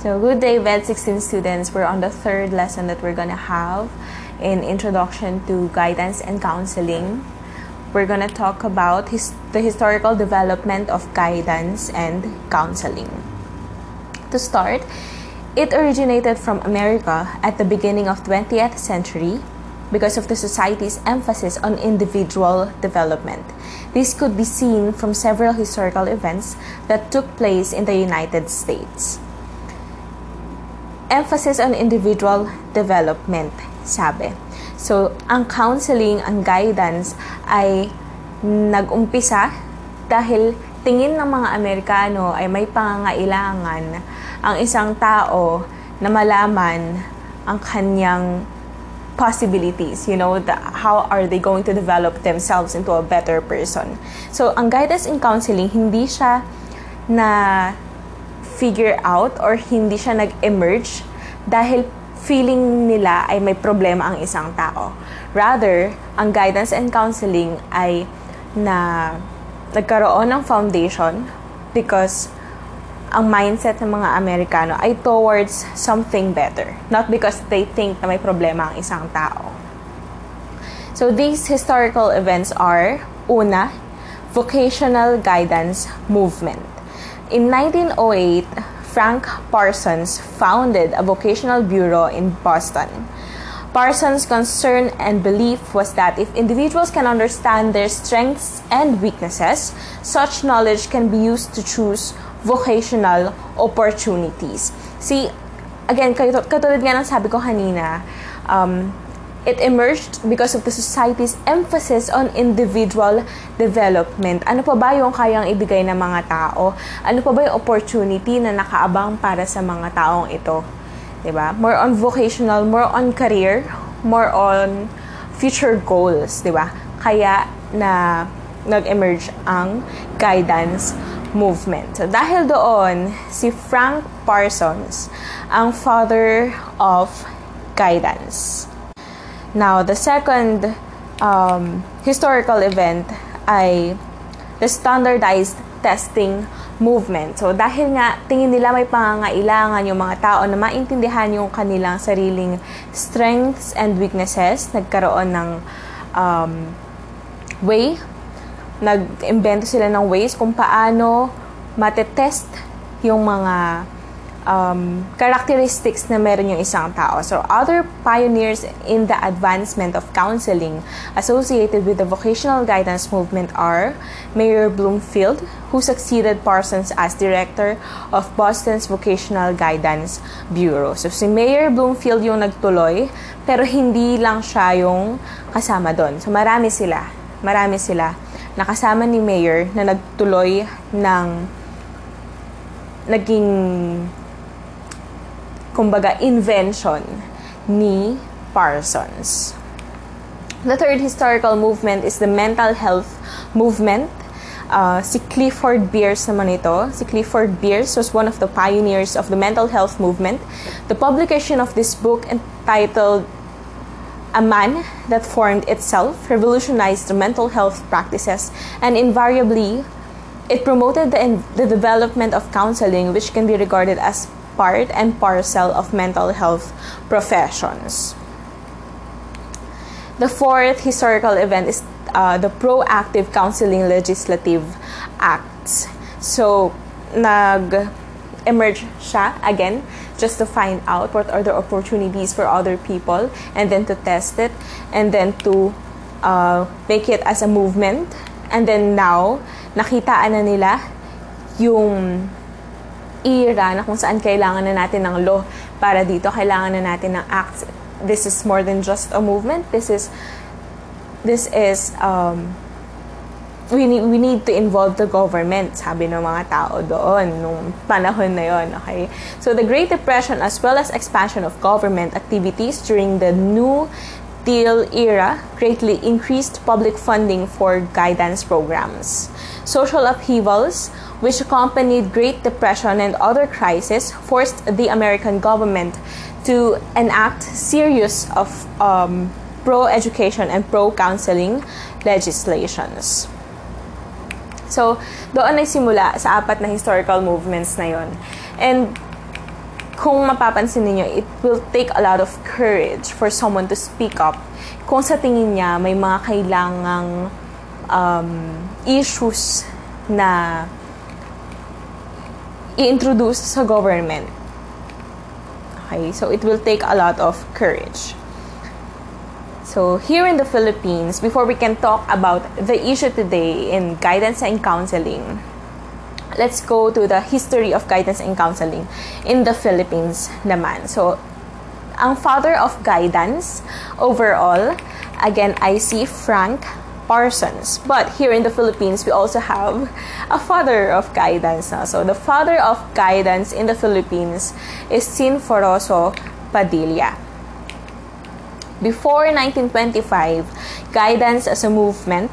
So, good day, Vet 16 students. We're on the third lesson that we're gonna have in Introduction to Guidance and Counseling. We're gonna talk about his, the historical development of guidance and counseling. To start, it originated from America at the beginning of 20th century because of the society's emphasis on individual development. This could be seen from several historical events that took place in the United States. Emphasis on individual development, sabi. So, ang counseling, ang guidance ay nag-umpisa dahil tingin ng mga Amerikano ay may pangangailangan ang isang tao na malaman ang kanyang possibilities, you know, the, how are they going to develop themselves into a better person. So, ang guidance in counseling, hindi siya na figure out or hindi siya nag-emerge dahil feeling nila ay may problema ang isang tao. Rather, ang guidance and counseling ay na nagkaroon ng foundation because ang mindset ng mga Amerikano ay towards something better. Not because they think na may problema ang isang tao. So these historical events are, una, vocational guidance movement. In 1908, Frank Parsons founded a vocational bureau in Boston. Parsons' concern and belief was that if individuals can understand their strengths and weaknesses, such knowledge can be used to choose vocational opportunities. See, again, katulad nga ng sabi ko kanina, um, it emerged because of the society's emphasis on individual development. Ano pa ba yung kayang ibigay ng mga tao? Ano pa ba yung opportunity na nakaabang para sa mga taong ito? ba? More on vocational, more on career, more on future goals, 'di ba? Kaya na nag-emerge ang guidance movement. So, dahil doon, si Frank Parsons ang father of guidance. Now, the second um, historical event ay the standardized testing movement. So, dahil nga tingin nila may pangangailangan yung mga tao na maintindihan yung kanilang sariling strengths and weaknesses, nagkaroon ng um, way nag-invento sila ng ways kung paano matetest yung mga um, characteristics na meron yung isang tao. So, other pioneers in the advancement of counseling associated with the vocational guidance movement are Mayor Bloomfield, who succeeded Parsons as director of Boston's Vocational Guidance Bureau. So, si Mayor Bloomfield yung nagtuloy, pero hindi lang siya yung kasama doon. So, marami sila. Marami sila nakasama ni Mayor na nagtuloy ng naging kumbaga invention ni Parsons. The third historical movement is the mental health movement. Uh, si Clifford Beers naman ito. Si Clifford Beers was one of the pioneers of the mental health movement. The publication of this book entitled a man that formed itself revolutionized the mental health practices and invariably it promoted the, the development of counseling which can be regarded as part and parcel of mental health professions. The fourth historical event is uh, the Proactive Counseling Legislative Acts. So, nag emerge siya again just to find out what are the opportunities for other people and then to test it and then to uh, make it as a movement and then now nakitaan na nila yung era na kung saan kailangan na natin ng law para dito kailangan na natin ng acts this is more than just a movement this is this is um, we need, we need to involve the government, sabi ng mga tao doon nung panahon na yon, okay? So the Great Depression as well as expansion of government activities during the New Deal era greatly increased public funding for guidance programs. Social upheavals, which accompanied Great Depression and other crises, forced the American government to enact series of um, pro-education and pro-counseling legislations. So, doon nagsimula sa apat na historical movements na yon. And kung mapapansin niyo it will take a lot of courage for someone to speak up kung sa tingin niya may mga kailangang um, issues na i-introduce sa government. Okay, so it will take a lot of courage. So here in the Philippines, before we can talk about the issue today in guidance and counseling, let's go to the history of guidance and counseling in the Philippines naman. So, ang father of guidance overall, again, I see Frank Parsons. But here in the Philippines, we also have a father of guidance. So the father of guidance in the Philippines is Sinforoso Padilla. Before 1925, guidance as a movement,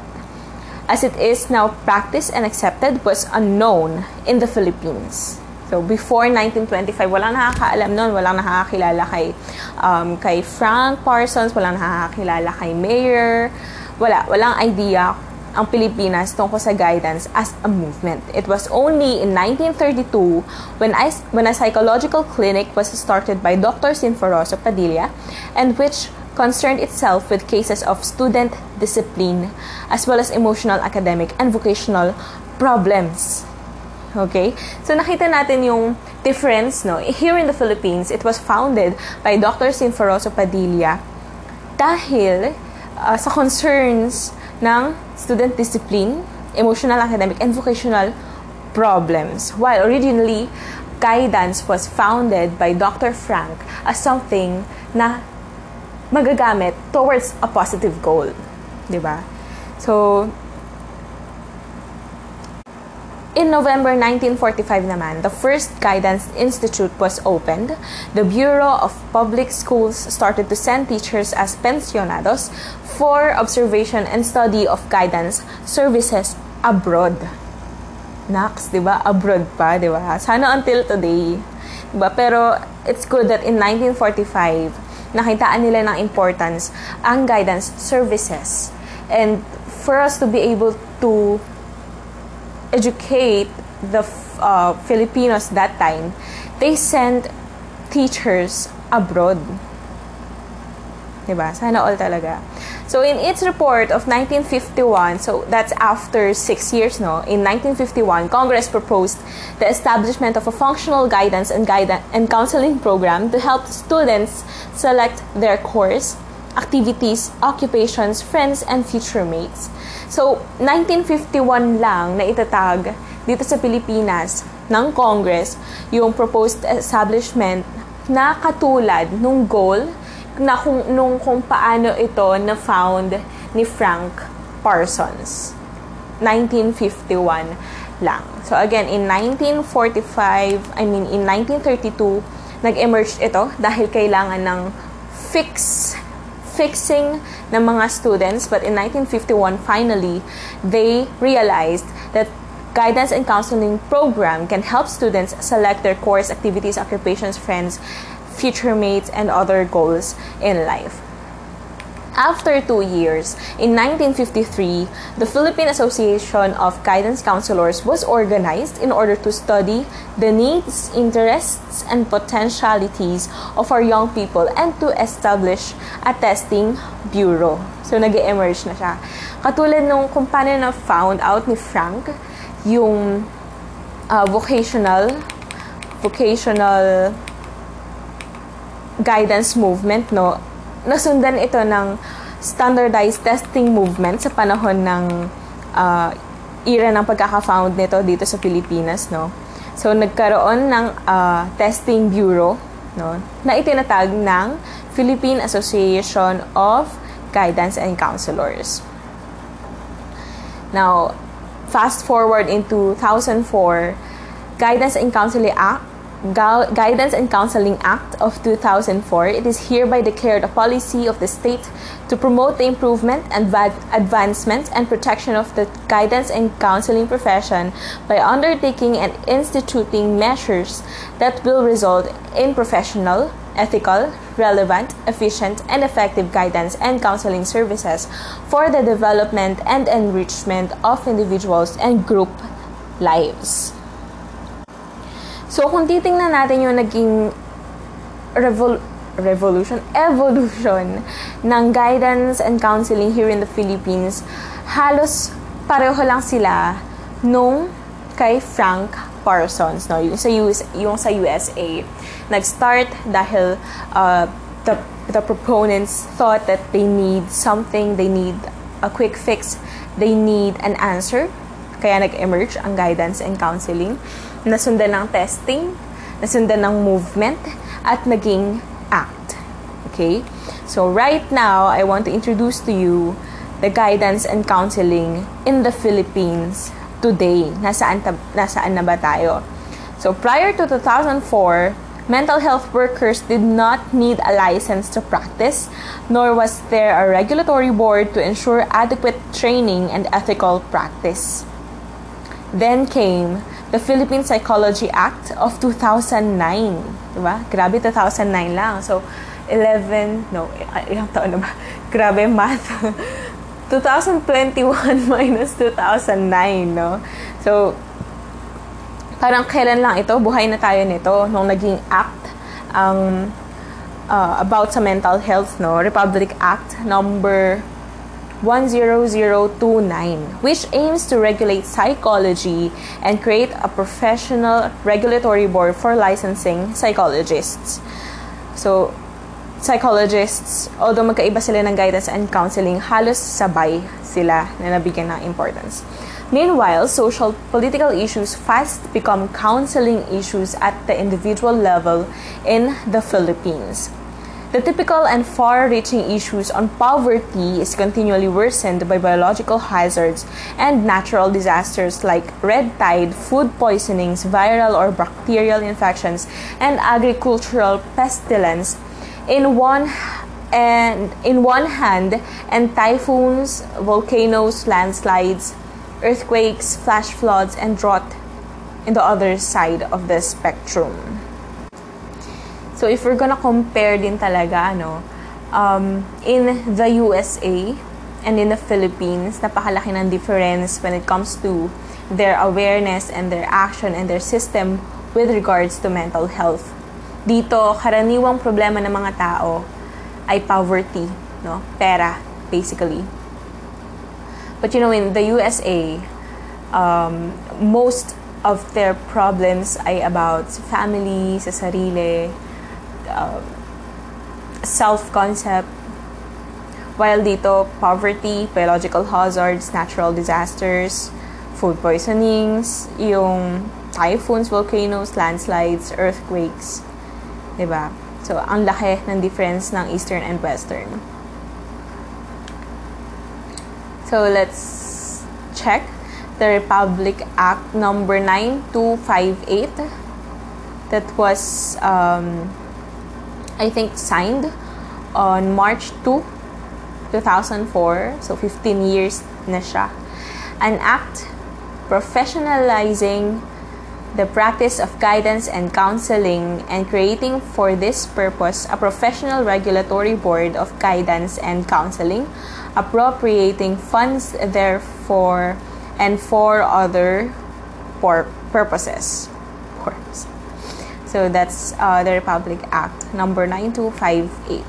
as it is now practiced and accepted, was unknown in the Philippines. So, before 1925, walang nakakaalam nun, walang nakakakilala kay, um, kay Frank Parsons, walang nakakakilala kay Mayor, wala, walang idea ang Pilipinas tungkol sa guidance as a movement. It was only in 1932 when, I, when a psychological clinic was started by Dr. Sinforoso Padilla and which concerned itself with cases of student discipline as well as emotional, academic, and vocational problems. Okay? So nakita natin yung difference, no? Here in the Philippines, it was founded by Dr. Sinforoso Padilla dahil uh, sa concerns ng student discipline, emotional, academic, and vocational problems. While originally, guidance was founded by Dr. Frank as something na magagamit towards a positive goal. Diba? So, In November 1945 naman, the first Guidance Institute was opened. The Bureau of Public Schools started to send teachers as pensionados for observation and study of guidance services abroad. Nax, di ba? Abroad pa, di ba? Sana until today. Di ba? Pero it's good that in 1945, nakitaan nila ng importance ang guidance services. And for us to be able to educate the uh, Filipinos that time, they sent teachers abroad. Diba? Sana all talaga. So in its report of 1951, so that's after six years, no? In 1951, Congress proposed the establishment of a functional guidance and guidance and counseling program to help students select their course, activities, occupations, friends, and future mates. So, 1951 lang na itatag dito sa Pilipinas ng Congress yung proposed establishment na katulad nung goal na kung, nung kung paano ito na found ni Frank Parsons. 1951 lang. So again, in 1945, I mean in 1932, nag-emerge ito dahil kailangan ng fix fixing ng mga students. But in 1951, finally, they realized that guidance and counseling program can help students select their course, activities, occupations, friends, future mates, and other goals in life. After two years, in 1953, the Philippine Association of Guidance Counselors was organized in order to study the needs, interests, and potentialities of our young people and to establish a testing bureau. So, nag emerge na siya. Katulad nung kung paano na found out ni Frank yung uh, vocational vocational guidance movement, no? Nasundan ito ng standardized testing movement sa panahon ng uh, era ng pagkaka-found nito dito sa Pilipinas, no? So, nagkaroon ng uh, testing bureau, no? Na itinatag ng Philippine Association of Guidance and Counselors. Now, fast forward in 2004, Guidance and Counseling Act Guidance and Counseling Act of 2004, it is hereby declared a policy of the state to promote the improvement and advancement and protection of the guidance and counseling profession by undertaking and instituting measures that will result in professional, ethical, relevant, efficient, and effective guidance and counseling services for the development and enrichment of individuals and group lives. So, kung titingnan natin yung naging revol- revolution, evolution ng guidance and counseling here in the Philippines, halos pareho lang sila nung kay Frank Parsons, no? Yung sa, US, yung sa USA. Nag-start dahil uh, the, the proponents thought that they need something, they need a quick fix, they need an answer. Kaya nag-emerge ang guidance and counseling. Nasundan ng testing, nasundan ng movement, at naging act. Okay? So right now, I want to introduce to you the guidance and counseling in the Philippines today. Nasaan, ta- nasaan na ba tayo? So prior to 2004, mental health workers did not need a license to practice, nor was there a regulatory board to ensure adequate training and ethical practice. Then came the Philippine Psychology Act of 2009. Diba? Grabe, 2009 lang. So, 11, no, ilang taon na ba? Grabe, math. 2021 minus 2009, no? So, parang kailan lang ito, buhay na tayo nito, nung naging act ang uh, about sa mental health, no? Republic Act number 10029, which aims to regulate psychology and create a professional regulatory board for licensing psychologists. So, psychologists, although magkaiba sila ng guidance and counseling, halos sabay sila na nabigyan ng importance. Meanwhile, social political issues fast become counseling issues at the individual level in the Philippines. The typical and far reaching issues on poverty is continually worsened by biological hazards and natural disasters like red tide, food poisonings, viral or bacterial infections, and agricultural pestilence in one and in one hand and typhoons, volcanoes, landslides, earthquakes, flash floods and drought in the other side of the spectrum. So if we're gonna compare din talaga ano um, in the USA and in the Philippines, napakalaki ng difference when it comes to their awareness and their action and their system with regards to mental health. Dito, karaniwang problema ng mga tao ay poverty, no? Pera, basically. But you know, in the USA, um, most of their problems ay about family, sa sarili, uh, self-concept. While dito, poverty, biological hazards, natural disasters, food poisonings, yung typhoons, volcanoes, landslides, earthquakes. Diba? So, ang laki ng difference ng Eastern and Western. So, let's check the Republic Act number 9258 that was, um, I think, signed on March 2, 2004. So, 15 years na siya. An act professionalizing the practice of guidance and counseling and creating for this purpose a professional regulatory board of guidance and counseling, appropriating funds therefore and for other por- purposes. So that's uh, the Republic Act number 9258.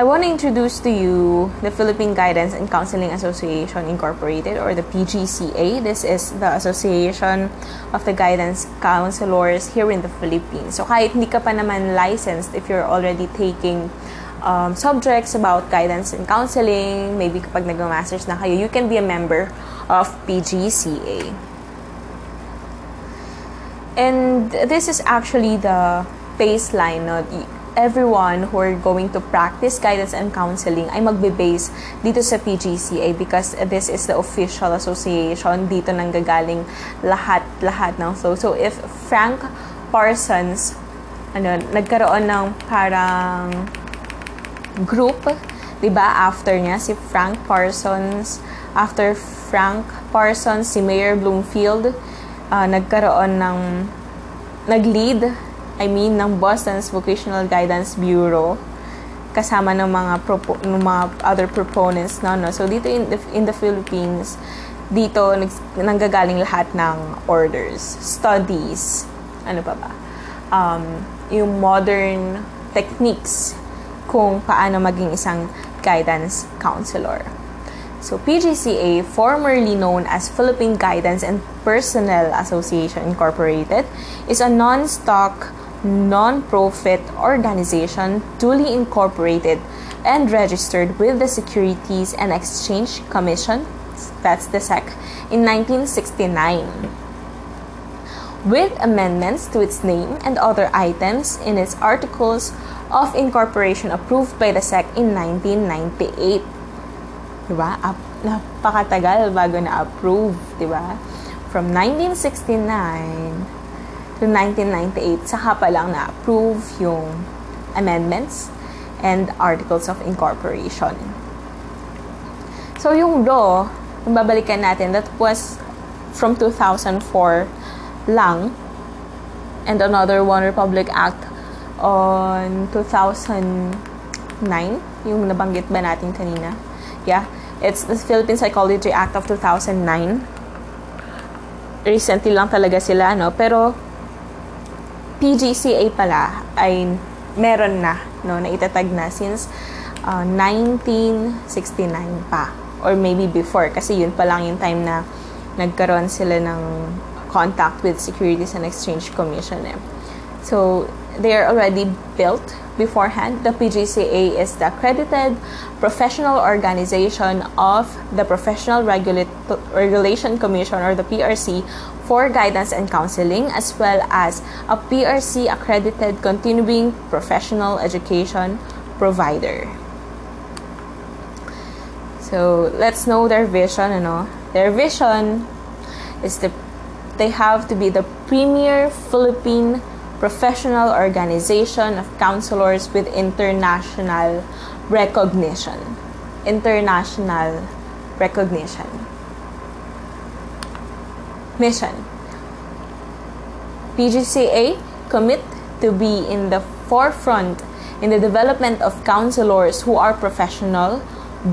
I want to introduce to you the Philippine Guidance and Counseling Association Incorporated or the PGCA. This is the Association of the Guidance Counselors here in the Philippines. So kahit hindi ka pa naman licensed if you're already taking um, subjects about guidance and counseling, maybe kapag nag-masters na kayo, you can be a member of PGCA. And this is actually the baseline. No? everyone who are going to practice guidance and counseling ay magbe-base dito sa PGCA because this is the official association. Dito nang gagaling lahat-lahat ng so. So if Frank Parsons ano, nagkaroon ng parang group, 'di ba? After niya si Frank Parsons, after Frank Parsons si Mayor Bloomfield uh, nagkaroon ng nag-lead I mean, ng Boston's Vocational Guidance Bureau kasama ng mga propo, ng mga other proponents no, no. So dito in the, in the Philippines, dito nanggagaling lahat ng orders, studies, ano pa ba? um, yung modern techniques kung paano maging isang guidance counselor. So, PGCA, formerly known as Philippine Guidance and Personnel Association Incorporated, is a non-stock, non-profit organization duly incorporated and registered with the Securities and Exchange Commission, that's the SEC, in 1969. With amendments to its name and other items in its articles of incorporation approved by the SEC in 1998. Diba? Up, napakatagal bago na-approve, diba? From 1969 to 1998, saka pa lang na-approve yung amendments and articles of incorporation. So, yung law, kung babalikan natin, that was from 2004 lang and another One Republic Act on 2009 yung nabanggit ba natin kanina yeah it's the Philippine Psychology Act of 2009 recently lang talaga sila no pero PGCA pala ay meron na no na itatag na since uh, 1969 pa or maybe before kasi yun pa lang yung time na nagkaroon sila ng contact with Securities and Exchange Commission. Eh. So, they are already built beforehand. The PGCA is the accredited professional organization of the Professional Regula- Regulation Commission or the PRC for guidance and counseling, as well as a PRC accredited continuing professional education provider. So, let's know their vision, ano? Their vision is the they have to be the premier Philippine professional organization of counselors with international recognition. International recognition. Mission PGCA commit to be in the forefront in the development of counselors who are professional,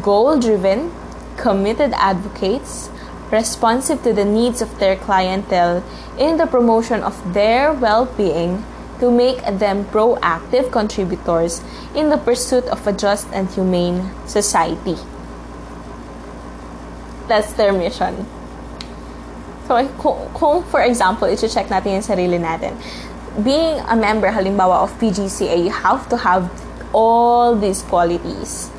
goal driven, committed advocates, responsive to the needs of their clientele in the promotion of their well being to make them proactive contributors in the pursuit of a just and humane society. That's their mission. So, kung, for example, iti-check natin yung sarili natin, being a member, halimbawa, of PGCA, you have to have all these qualities.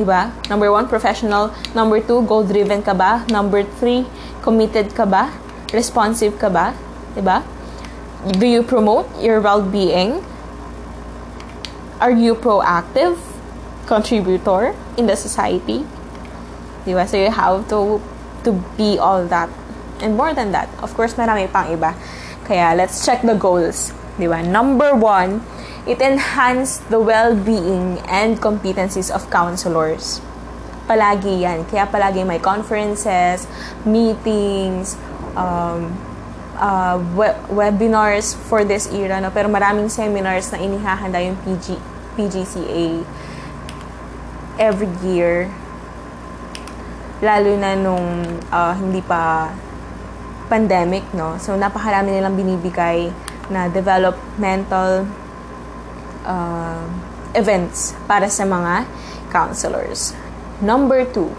Diba? Number one, professional. Number two, goal-driven ka ba? Number three, committed ka ba? Responsive ka ba? Do you promote your well-being? Are you proactive contributor in the society? Diba? So you have to to be all that. And more than that, of course, marami pang iba. Kaya let's check the goals. Diba? Number one, it enhanced the well-being and competencies of counselors. Palagi yan. Kaya palagi may conferences, meetings, um, uh, we- webinars for this era. No? Pero maraming seminars na inihahanda yung PG, PGCA every year. Lalo na nung uh, hindi pa pandemic, no? So, napakarami nilang binibigay na developmental uh, events para sa mga counselors. Number two,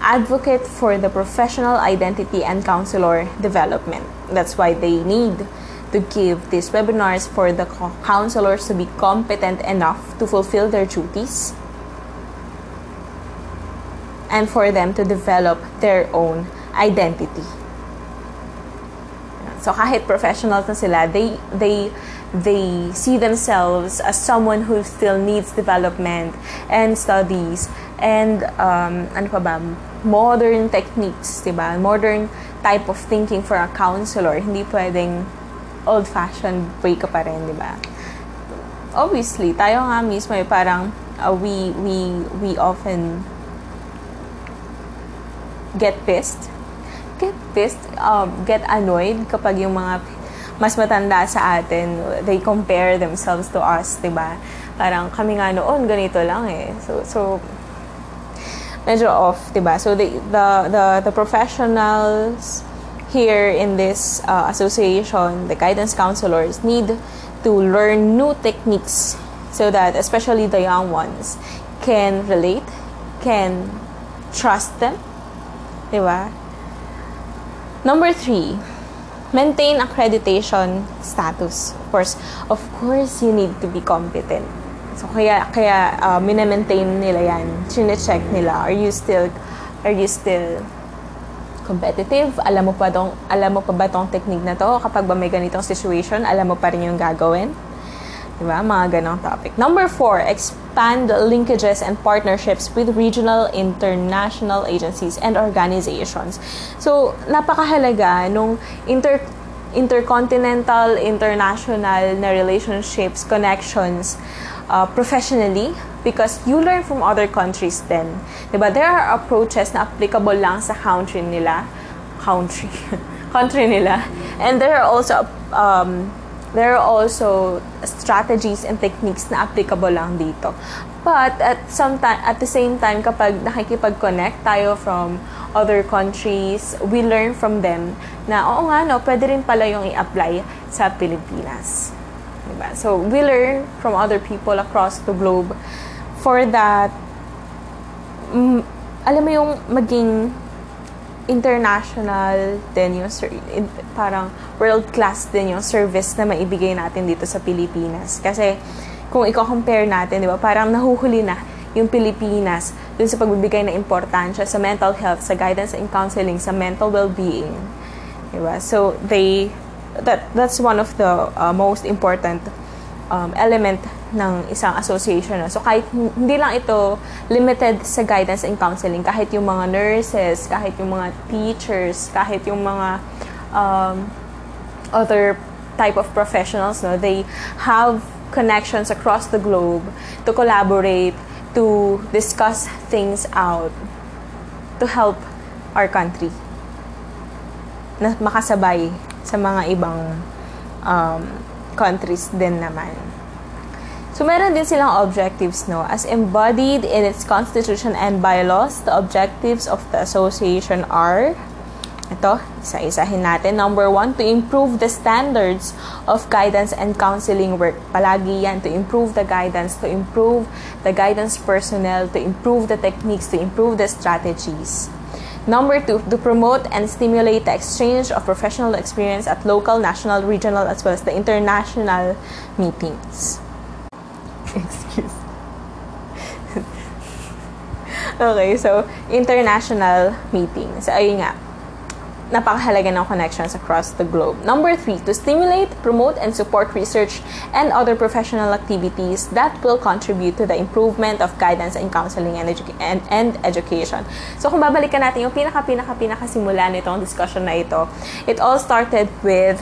advocate for the professional identity and counselor development. That's why they need to give these webinars for the counselors to be competent enough to fulfill their duties and for them to develop their own identity. So kahit professionals na sila, they they they see themselves as someone who still needs development and studies and um, ano pa ba, modern techniques, ba? Modern type of thinking for a counselor. Hindi pwedeng old-fashioned way ka pa rin, 'di ba? Obviously, tayo nga mismo ay parang uh, we we we often get pissed get pissed, um, get annoyed kapag yung mga mas matanda sa atin, they compare themselves to us, di ba? Parang kami nga noon, ganito lang eh. So, so medyo off, di ba? So, the, the, the, the professionals here in this uh, association, the guidance counselors need to learn new techniques so that especially the young ones can relate, can trust them. Diba? Number three, maintain accreditation status. Of course, of course, you need to be competent. So, kaya, kaya uh, minamaintain nila yan. Chine-check nila. Are you still, are you still competitive? Alam mo pa dong, alam mo pa ba tong technique na to? Kapag ba may ganitong situation, alam mo pa rin yung gagawin? Diba? Mga ganong topic. Number four, expand linkages and partnerships with regional, international agencies and organizations. So, napakahalaga nung inter intercontinental, international na relationships, connections, uh, professionally because you learn from other countries then. Diba? There are approaches na applicable lang sa country nila. Country. country nila. And there are also um, there are also strategies and techniques na applicable lang dito. But at some time, at the same time, kapag nakikipag-connect tayo from other countries, we learn from them na, oo nga, no, pwede rin pala yung i-apply sa Pilipinas. Diba? So, we learn from other people across the globe for that, mm, alam mo yung maging international din yung parang world class din yung service na maibigay natin dito sa Pilipinas. Kasi kung i-compare natin, di ba, parang nahuhuli na yung Pilipinas dun sa pagbibigay ng importansya sa mental health, sa guidance and counseling, sa mental well-being. Di ba? So, they, that, that's one of the uh, most important um, element ng isang association. So, kahit hindi lang ito limited sa guidance and counseling, kahit yung mga nurses, kahit yung mga teachers, kahit yung mga um, other type of professionals, no, they have connections across the globe to collaborate, to discuss things out, to help our country na makasabay sa mga ibang um, countries din naman. So, meron din silang objectives, no? As embodied in its constitution and bylaws, the objectives of the association are, ito, isa-isahin natin. Number one, to improve the standards of guidance and counseling work. Palagi yan, to improve the guidance, to improve the guidance personnel, to improve the techniques, to improve the strategies. Number two, to promote and stimulate the exchange of professional experience at local, national, regional, as well as the international meetings. Excuse. okay, so international meetings. Ayun nga. Napakahalaga ng connections across the globe. Number three, to stimulate, promote, and support research and other professional activities that will contribute to the improvement of guidance and counseling and, edu- and, and education. So, kung babalikan natin yung pinaka-pinaka-pinaka simula nitong discussion na ito, it all started with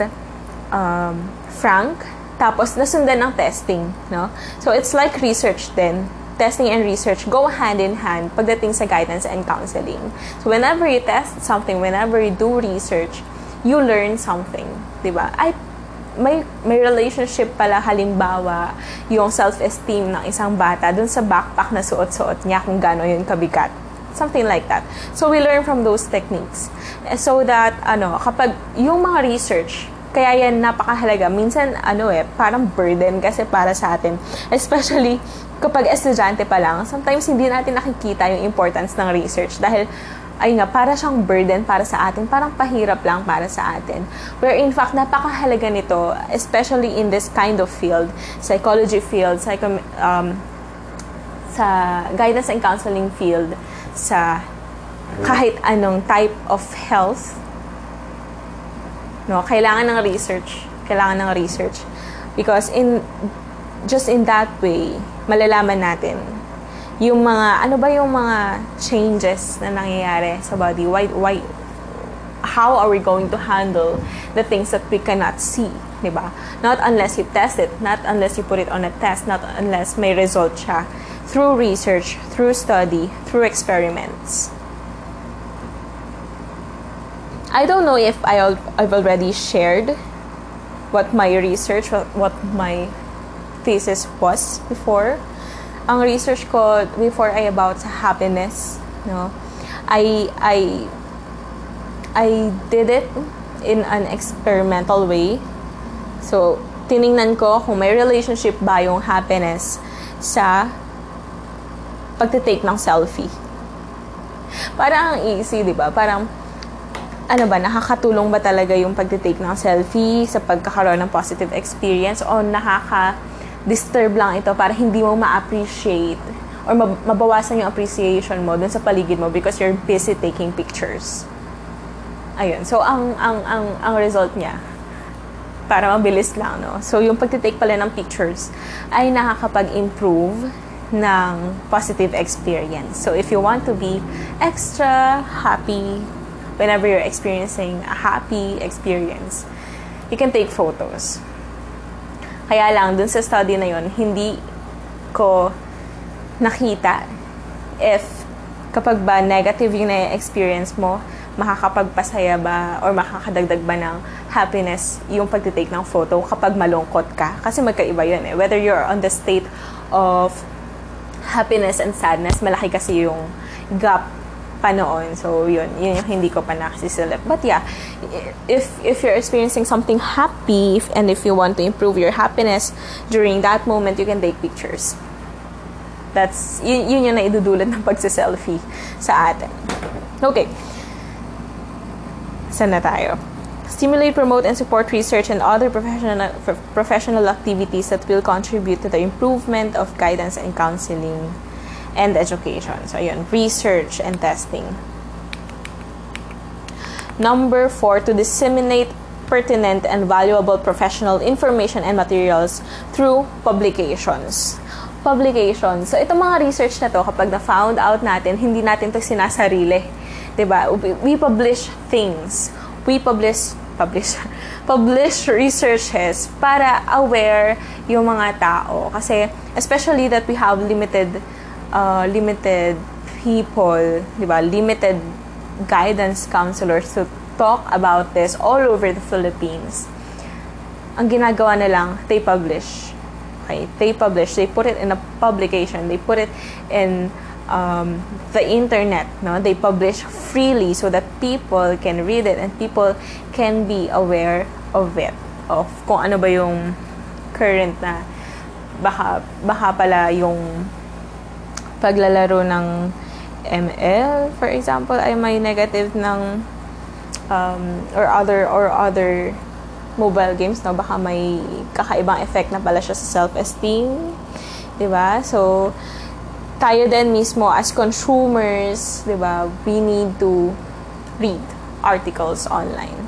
um, Frank tapos, nasundan ng testing, no? So, it's like research din. Testing and research go hand in hand pagdating sa guidance and counseling. So, whenever you test something, whenever you do research, you learn something. di ba? Ay, may, may relationship pala halimbawa yung self-esteem ng isang bata dun sa backpack na suot-suot niya kung gano'n yun kabigat. Something like that. So, we learn from those techniques. So that, ano, kapag yung mga research, kaya yan napakahalaga. Minsan, ano eh, parang burden kasi para sa atin. Especially, kapag estudyante pa lang, sometimes hindi natin nakikita yung importance ng research dahil ay nga, para siyang burden para sa atin, parang pahirap lang para sa atin. Where in fact, napakahalaga nito, especially in this kind of field, psychology field, psycho, um, sa guidance and counseling field, sa kahit anong type of health No, kailangan ng research. Kailangan ng research. Because in just in that way, malalaman natin yung mga ano ba yung mga changes na nangyayari sa body? Why why how are we going to handle the things that we cannot see di ba? Not unless you test it. Not unless you put it on a test. Not unless may result siya through research through study through experiments I don't know if I I've already shared what my research, what, what my thesis was before. Ang research ko before ay about happiness, no. I I I did it in an experimental way. So, tiningnan ko kung may relationship ba yung happiness sa pagtitake ng selfie. Parang ang easy, di ba? Parang, ano ba, nakakatulong ba talaga yung pagtitake ng selfie sa pagkakaroon ng positive experience o nakaka-disturb lang ito para hindi mo ma-appreciate or mabawasan yung appreciation mo dun sa paligid mo because you're busy taking pictures. Ayun. So, ang, ang, ang, ang result niya, para mabilis lang, no? So, yung pagtitake pala ng pictures ay nakakapag-improve ng positive experience. So, if you want to be extra happy whenever you're experiencing a happy experience, you can take photos. Kaya lang, dun sa study na yon hindi ko nakita if kapag ba negative yung na-experience mo, makakapagpasaya ba or makakadagdag ba ng happiness yung pagtitake ng photo kapag malungkot ka. Kasi magkaiba yun eh. Whether you're on the state of happiness and sadness, malaki kasi yung gap pa noon. So, yun. Yun yung hindi ko pa nakasisilip. But yeah, if, if you're experiencing something happy and if you want to improve your happiness during that moment, you can take pictures. That's, yun, yun yung naidudulot ng pagsiselfie sa atin. Okay. Saan na tayo? Stimulate, promote, and support research and other professional, professional activities that will contribute to the improvement of guidance and counseling and education. So, ayun, research and testing. Number four, to disseminate pertinent and valuable professional information and materials through publications publication. So, itong mga research na to, kapag na-found out natin, hindi natin to sinasarili. ba diba? We publish things. We publish publish publish researches para aware yung mga tao kasi especially that we have limited uh, limited people, 'di ba? Limited guidance counselors to talk about this all over the Philippines. Ang ginagawa na lang, they publish Okay, they publish, they put it in a publication, they put it in um, the internet, no? They publish freely so that people can read it and people can be aware of it, of kung ano ba yung current na baka baka pala yung paglalaro ng ML, for example, ay may negative ng um, or other or other mobile games, no, baka may kakaibang effect na pala siya sa self-esteem. 'Di ba? So, tayo din mismo as consumers, 'di ba, we need to read articles online.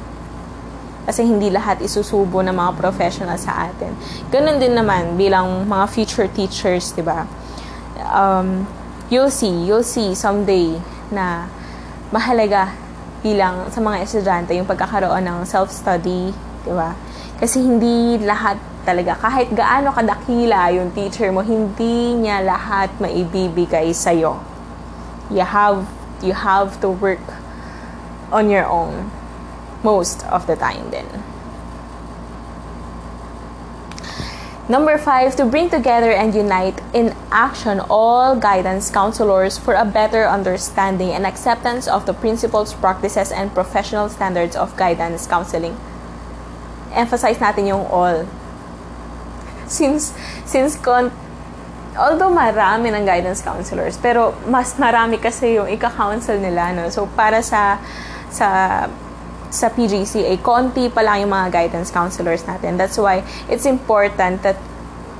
Kasi hindi lahat isusubo ng mga professional sa atin. Ganun din naman bilang mga future teachers, 'di ba? Um, you'll see, you'll see someday na mahalaga bilang sa mga estudyante yung pagkakaroon ng self-study, Di ba? Kasi hindi lahat talaga, kahit gaano kadakila yung teacher mo, hindi niya lahat maibibigay sa'yo. You have, you have to work on your own most of the time then. Number five, to bring together and unite in action all guidance counselors for a better understanding and acceptance of the principles, practices, and professional standards of guidance counseling emphasize natin yung all. Since, since con although marami ng guidance counselors, pero mas marami kasi yung ika-counsel nila, no? So, para sa, sa, sa PGCA, konti pa lang yung mga guidance counselors natin. That's why it's important that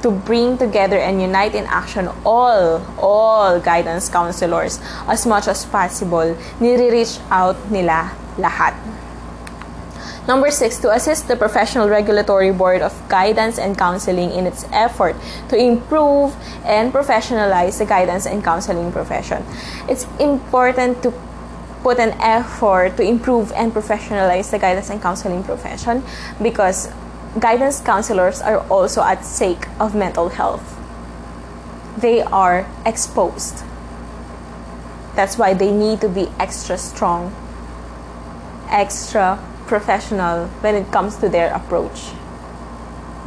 to bring together and unite in action all, all guidance counselors as much as possible, nire-reach out nila lahat. Number six, to assist the Professional Regulatory Board of Guidance and Counseling in its effort to improve and professionalize the guidance and counseling profession. It's important to put an effort to improve and professionalize the guidance and counseling profession because guidance counselors are also at stake of mental health. They are exposed. That's why they need to be extra strong, extra professional when it comes to their approach.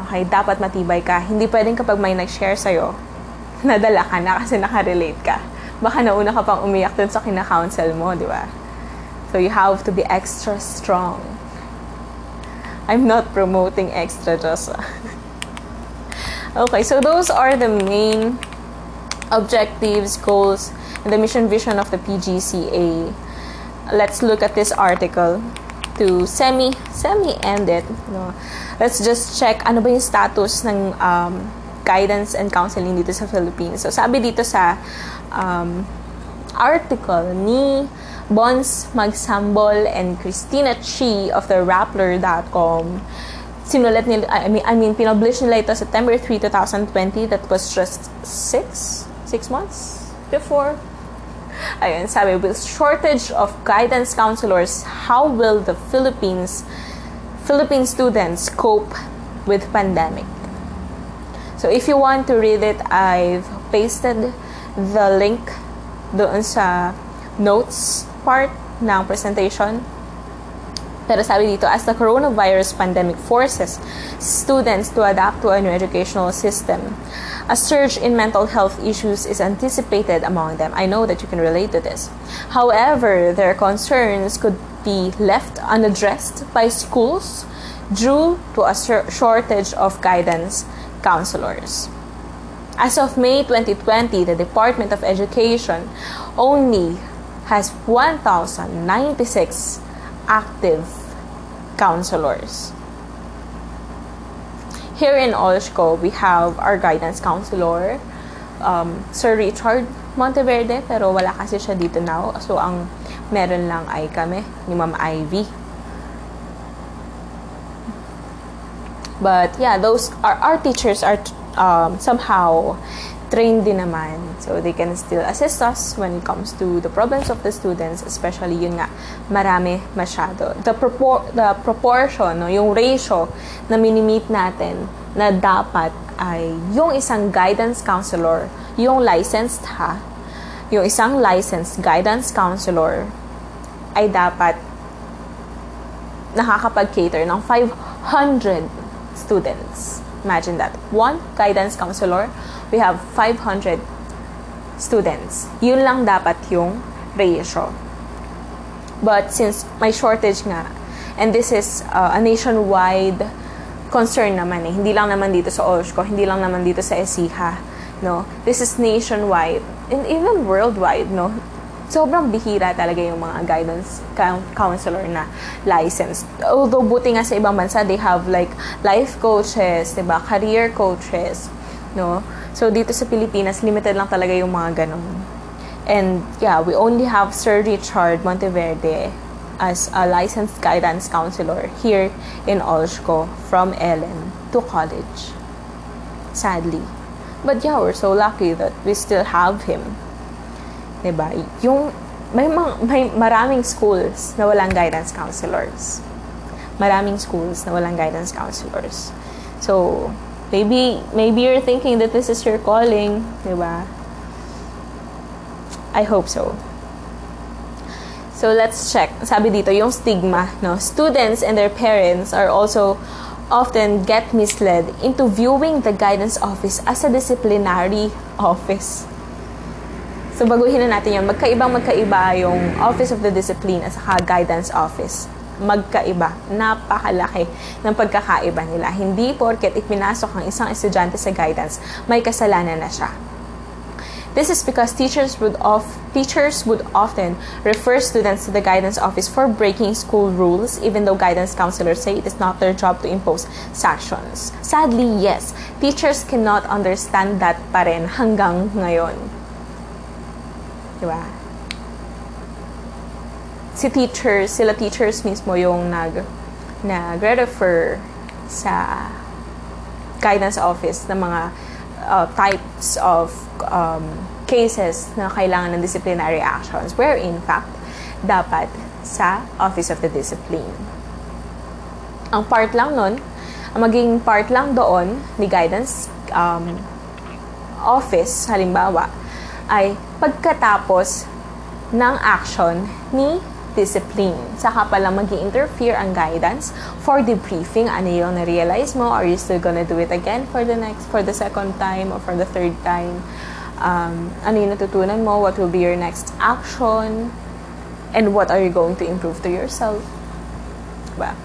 Okay, dapat matibay ka. Hindi pwedeng kapag may nag-share sa'yo, nadala ka na kasi nakarelate ka. Baka nauna ka pang umiyak dun sa kina-counsel mo, di ba? So, you have to be extra strong. I'm not promoting extra just. okay, so those are the main objectives, goals, and the mission vision of the PGCA. Let's look at this article to semi semi end it. No? Let's just check ano ba yung status ng um, guidance and counseling dito sa Philippines. So sabi dito sa um, article ni Bons Magsambol and Christina Chi of the Rappler.com. Sinulat I mean, I mean, pinublish nila ito September 3, 2020. That was just six, six months before. Ayun, sabi, with shortage of guidance counselors, how will the Philippines, Philippine students cope with pandemic? So if you want to read it, I've pasted the link doon sa notes part ng presentation. Pero sabi dito, as the coronavirus pandemic forces students to adapt to a new educational system, a surge in mental health issues is anticipated among them. I know that you can relate to this. However, their concerns could be left unaddressed by schools due to a shortage of guidance counselors. As of May 2020, the Department of Education only has 1,096 active counselors. Here in Olshko, we have our guidance counselor, um, Sir Richard Monteverde, pero wala kasi siya dito now. So, ang meron lang ay kami, ni Ma'am Ivy. But, yeah, those, our, our teachers are um, somehow trained din naman. So, they can still assist us when it comes to the problems of the students, especially yun nga, marami masyado. The, propor- the proportion, no, yung ratio na minimit natin na dapat ay yung isang guidance counselor, yung licensed ha, yung isang licensed guidance counselor ay dapat nakakapag-cater ng 500 students. Imagine that. One guidance counselor we have 500 students. Yun lang dapat yung ratio. But since may shortage nga, and this is uh, a nationwide concern naman eh, hindi lang naman dito sa OSHCO, hindi lang naman dito sa ESIHA, no? This is nationwide, and even worldwide, no? Sobrang bihira talaga yung mga guidance counselor na licensed. Although buti nga sa ibang bansa, they have like life coaches, 'di ba? Career coaches, no? So, dito sa Pilipinas, limited lang talaga yung mga ganun. And, yeah, we only have Sir Richard Monteverde as a licensed guidance counselor here in Olshko from Ellen to college. Sadly. But yeah, we're so lucky that we still have him. Diba? Yung, may, may maraming schools na walang guidance counselors. Maraming schools na walang guidance counselors. So, Maybe, maybe you're thinking that this is your calling, di ba? I hope so. So let's check. Sabi dito, yung stigma, no? Students and their parents are also often get misled into viewing the guidance office as a disciplinary office. So baguhin na natin yun. Magkaibang magkaiba yung Office of the Discipline at saka Guidance Office magkaiba. Napakalaki ng pagkakaiba nila. Hindi porket ipinasok ang isang estudyante sa guidance, may kasalanan na siya. This is because teachers would of teachers would often refer students to the guidance office for breaking school rules even though guidance counselors say it is not their job to impose sanctions. Sadly, yes, teachers cannot understand that pa rin hanggang ngayon. Diba? si teachers, sila teachers mismo yung nag nagre-refer sa guidance office ng mga uh, types of um, cases na kailangan ng disciplinary actions where in fact dapat sa Office of the Discipline. Ang part lang nun, ang maging part lang doon ni guidance um, office, halimbawa, ay pagkatapos ng action ni discipline. Saka pala mag interfere ang guidance for debriefing. Ano yung na-realize mo? Are you still gonna do it again for the next, for the second time or for the third time? Um, ano yung natutunan mo? What will be your next action? And what are you going to improve to yourself? Diba?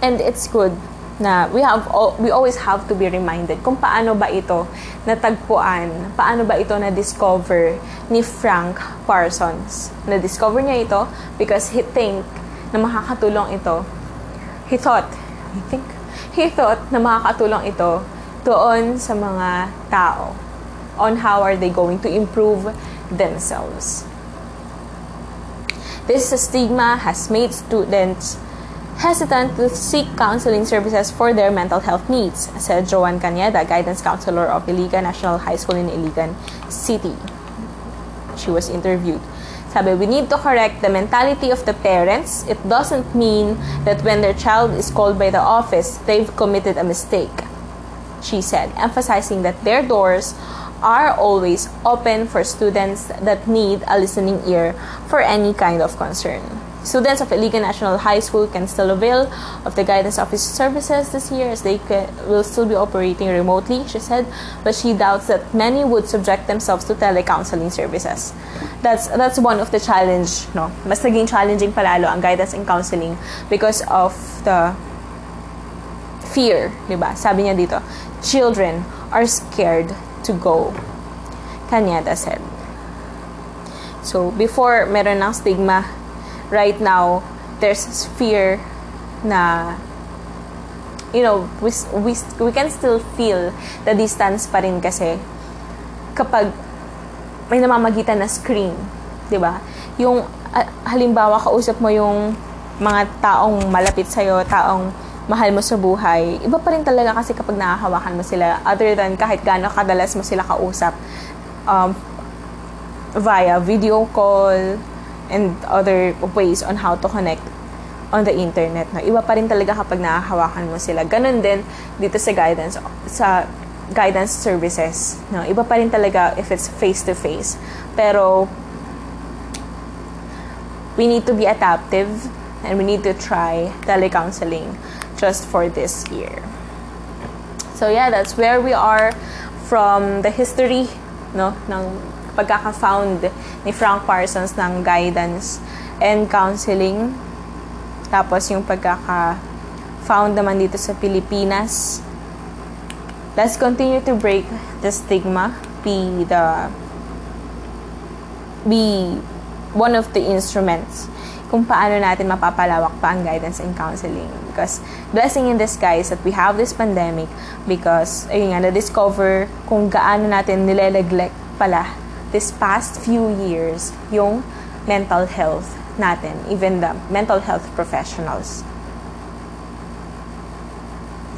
And it's good na we have we always have to be reminded kung paano ba ito natagpuan, paano ba ito na discover ni Frank Parsons. Na discover niya ito because he think na makakatulong ito. He thought, I think, he thought na makakatulong ito doon sa mga tao on how are they going to improve themselves. This stigma has made students hesitant to seek counseling services for their mental health needs, said Joan Caneda, guidance counselor of Iligan National High School in Iligan City. She was interviewed. Sabi, we need to correct the mentality of the parents. It doesn't mean that when their child is called by the office, they've committed a mistake, she said, emphasizing that their doors are always open for students that need a listening ear for any kind of concern. Students of Iligan National High School can still avail of the guidance office services this year as they can, will still be operating remotely, she said, but she doubts that many would subject themselves to telecounseling services. That's that's one of the challenge, no. Mas naging challenging palalo ang guidance and counseling because of the fear, ba? Sabi niya dito, children are scared to go. Kanyada said. So, before meron ng stigma right now, there's fear na you know, we, we, we can still feel the distance pa rin kasi kapag may namamagitan na screen, 'di ba? Yung uh, halimbawa kausap mo yung mga taong malapit sa iyo, taong mahal mo sa buhay, iba pa rin talaga kasi kapag nakahawakan mo sila other than kahit gaano kadalas mo sila kausap um, via video call, and other ways on how to connect on the internet. No? Iba pa rin talaga kapag nakahawakan mo sila. Ganon din dito sa guidance, sa guidance services. No? Iba pa rin talaga if it's face-to-face. Pero, we need to be adaptive and we need to try telecounseling just for this year. So yeah, that's where we are from the history no ng pagkaka-found ni Frank Parsons ng guidance and counseling. Tapos yung pagkaka-found naman dito sa Pilipinas. Let's continue to break the stigma. Be the be one of the instruments kung paano natin mapapalawak pa ang guidance and counseling. Because blessing in disguise that we have this pandemic because, ayun nga, na-discover kung gaano natin nileneglect pala this past few years yung mental health natin, even the mental health professionals.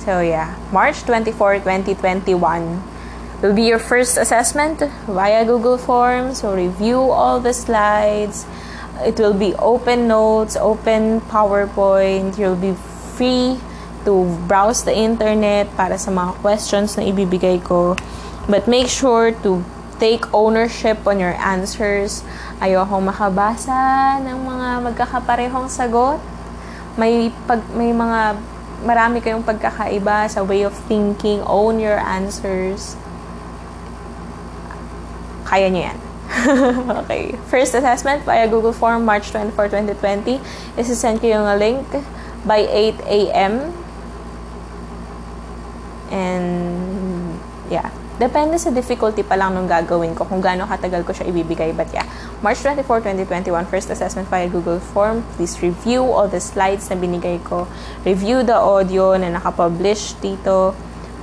So yeah, March 24, 2021 will be your first assessment via Google Forms. So review all the slides. It will be open notes, open PowerPoint. You'll be free to browse the internet para sa mga questions na ibibigay ko. But make sure to take ownership on your answers. Ayokong makabasa ng mga magkakaparehong sagot. May, pag, may mga marami kayong pagkakaiba sa way of thinking. Own your answers. Kaya nyo yan. okay. First assessment via Google Form, March 24, 2020. Isasend ko yung link by 8 a.m. And, yeah. Depende sa difficulty pa lang nung gagawin ko kung gaano katagal ko siya ibibigay. But yeah, March 24, 2021, first assessment via Google Form. Please review all the slides na binigay ko. Review the audio na nakapublish dito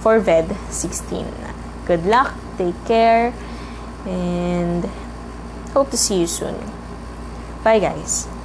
for VED 16. Good luck, take care, and hope to see you soon. Bye guys!